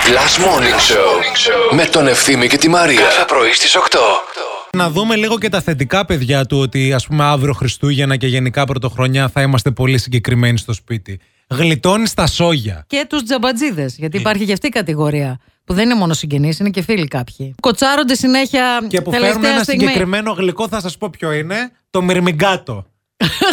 Last Morning Show με τον Ευθύμη και τη Μαρία. Κάθε πρωί στις 8. Να δούμε λίγο και τα θετικά παιδιά του ότι ας πούμε αύριο Χριστούγεννα και γενικά πρωτοχρονιά θα είμαστε πολύ συγκεκριμένοι στο σπίτι. Γλιτώνει τα σόγια. Και τους τζαμπατζίδες. Γιατί υπάρχει και αυτή η κατηγορία. Που δεν είναι μόνο συγγενείς, είναι και φίλοι κάποιοι. Κοτσάρονται συνέχεια. Και που τελευταία φέρνουν ένα στιγμή. συγκεκριμένο γλυκό, θα σας πω ποιο είναι. Το μυρμηγκάτο.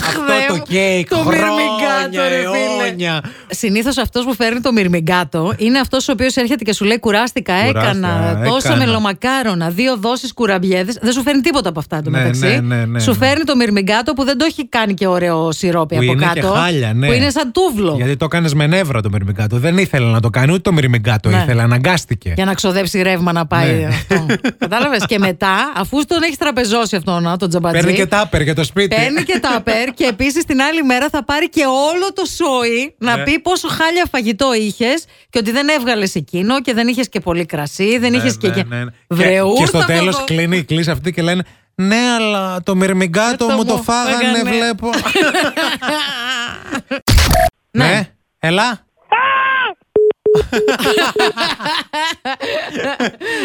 Αυτό Θεέ το μου, κέικ, το χρόνια, μυρμηγκάτο, ρε φίλε. αιώνια. Συνήθως αυτός που φέρνει το μυρμηγκάτο είναι αυτός ο οποίος έρχεται και σου λέει Κουράστηκα, Κουράστηκα, έκανα τόσα έκανα». μελομακάρονα, δύο δόσεις κουραμπιέδες. Δεν σου φέρνει τίποτα από αυτά το Ναι, μεταξύ. ναι, ναι, ναι, σου ναι. φέρνει το μυρμηγκάτο που δεν το έχει κάνει και ωραίο σιρόπι Που από είναι κάτω. και χάλια, ναι. Που είναι σαν τούβλο. Γιατί το έκανε με νεύρα το μυρμηγκάτο. Δεν ήθελε να το κάνει ούτε το μυρμηγκάτο, Ναι. ήθελε, αναγκάστηκε. Για να ξοδέψει ρεύμα να πάει Ναι. αυτό. Κατάλαβες; και μετά, αφού τον έχεις τραπεζώσει αυτόν τον τζαμπατζή. Παίρνει και τάπερ για το σπίτι. Παίρνει και τάπερ και επίσης την άλλη μέρα θα πάρει και όλο το σόι να Ναι. πει πόσο χάλια φαγητό είχες και ότι δεν έβγαλες εκείνο και δεν είχες και πολύ κρασί, δεν Ναι, είχες και. ναι, ναι, ναι. Βρε, και, και ούρτα στο από τέλος εδώ. κλείνει η κλίση αυτή και λένε Ναι, αλλά το μυρμηγκάτο Αυτό μου το μου φάγανε, φάγανε». βλέπω. Ναι. ναι, έλα.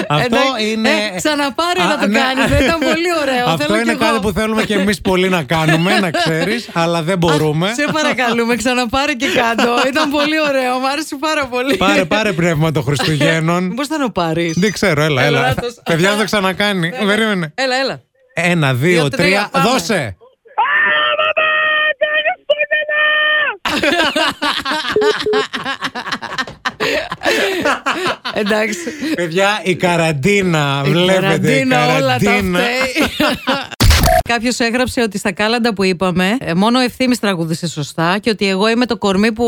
Αυτό Εντάξει, είναι. ε, ξαναπάρε Α, να το ναι. κάνεις, δεν ήταν πολύ ωραίο, Αυτό θέλω είναι κι εγώ. κάτι που θέλουμε και εμείς πολύ να κάνουμε, να ξέρεις, αλλά δεν μπορούμε. Σε παρακαλούμε, ξαναπάρε και κάτω. Ήταν πολύ ωραίο, μου άρεσε πάρα πολύ. Πάρε, πάρε πνεύμα των Χριστουγέννων. Πώς θα το πάρεις; Δεν ξέρω, έλα, Έλα, έλα. να το- Παιδιά, θα το ξανακάνει. Περίμενε. Έλα, έλα. Ένα, δύο, Δύο, τρία, τρία. πάμε. Δώσε. Εντάξει. Παιδιά, η καραντίνα. Βλέπετε. η Καραντίνα, όλα τα καραντίνα. φταίει. Κάποιος έγραψε ότι στα κάλαντα που είπαμε, ε, μόνο ο ευθύνη τραγούδισε σωστά και ότι εγώ είμαι το κορμί που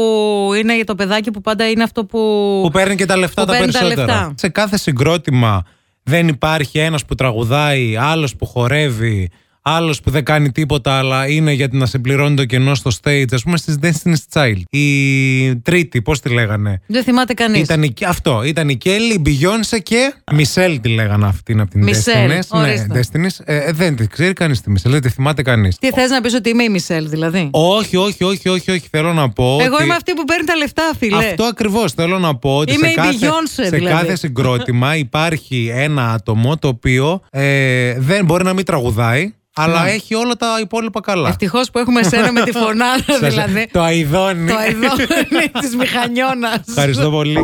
είναι το παιδάκι που πάντα είναι αυτό που. Που παίρνει και τα λεφτά που τα παίρνει τα περισσότερα. λεφτά. Σε κάθε συγκρότημα δεν υπάρχει ένας που τραγουδάει, άλλος που χορεύει, άλλος που δεν κάνει τίποτα, αλλά είναι για να σε πληρώνει το κενό στο stage. Ας πούμε στις Destiny's Child. Η τρίτη, πώς τη λέγανε; Δεν θυμάται κανείς. Ήταν η, αυτό. Ήταν η Κέλλη, η Beyoncé και. Μισελ τη λέγανε αυτήν από την Μισελ, Destiny's. ορίστε. Ναι, Destiny's. Ε, ε, δεν τη ξέρει κανείς τη Μισελ, δεν τη θυμάται κανείς. Τι θες να πεις ότι είμαι η Μισελ, δηλαδή; Όχι, όχι, όχι, όχι, όχι. Θέλω να πω. Εγώ ότι... είμαι αυτή που παίρνει τα λεφτά, φίλε. Αυτό ακριβώς θέλω να πω. Ότι Είμαι σε η κάθε, Beyoncé, σε δηλαδή. κάθε συγκρότημα υπάρχει ένα άτομο το οποίο ε, δεν μπορεί να μην τραγουδάει, αλλά Ναι. έχει όλα τα υπόλοιπα καλά. Ευτυχώς που έχουμε σένα με τη φωνάρα, Σας- δηλαδή. Το αειδώνει. Το αειδόνι της μηχανιώνας. Ευχαριστώ πολύ.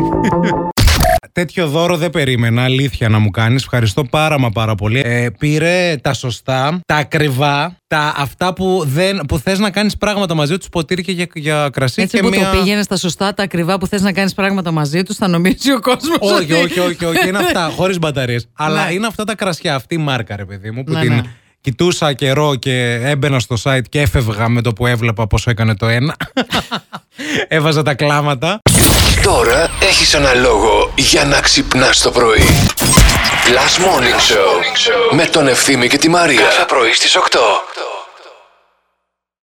Τέτοιο δώρο δεν περίμενα, αλήθεια να μου κάνεις. Ευχαριστώ πάρα μα πάρα πολύ. Ε, πήρε τα σωστά, τα ακριβά, τα αυτά που, δεν, που θες να κάνεις πράγματα μαζί τους, ποτήρι και για, για κρασί. Έτσι και που μία... το πήγαινες στα σωστά, τα ακριβά που θες να κάνεις πράγματα μαζί τους, θα νομίζει ο κόσμος. όχι, όχι, όχι, όχι, είναι αυτά, χωρίς μπαταρίες. Αλλά Ναι. είναι αυτά τα κρασιά, αυτή η μάρκα ρε παιδί μου, που Ναι, την ναι. Κοιτούσα καιρό και έμπαινα στο site και έφευγα με το που έβλεπα πόσο έκανε το ένα. Έβαζα τα κλάματα. Τώρα έχεις ένα λόγο για να ξυπνάς το πρωί. Last Morning Show με τον Ευθύμη και τη Μαρία. Κάθε πρωί στις 8.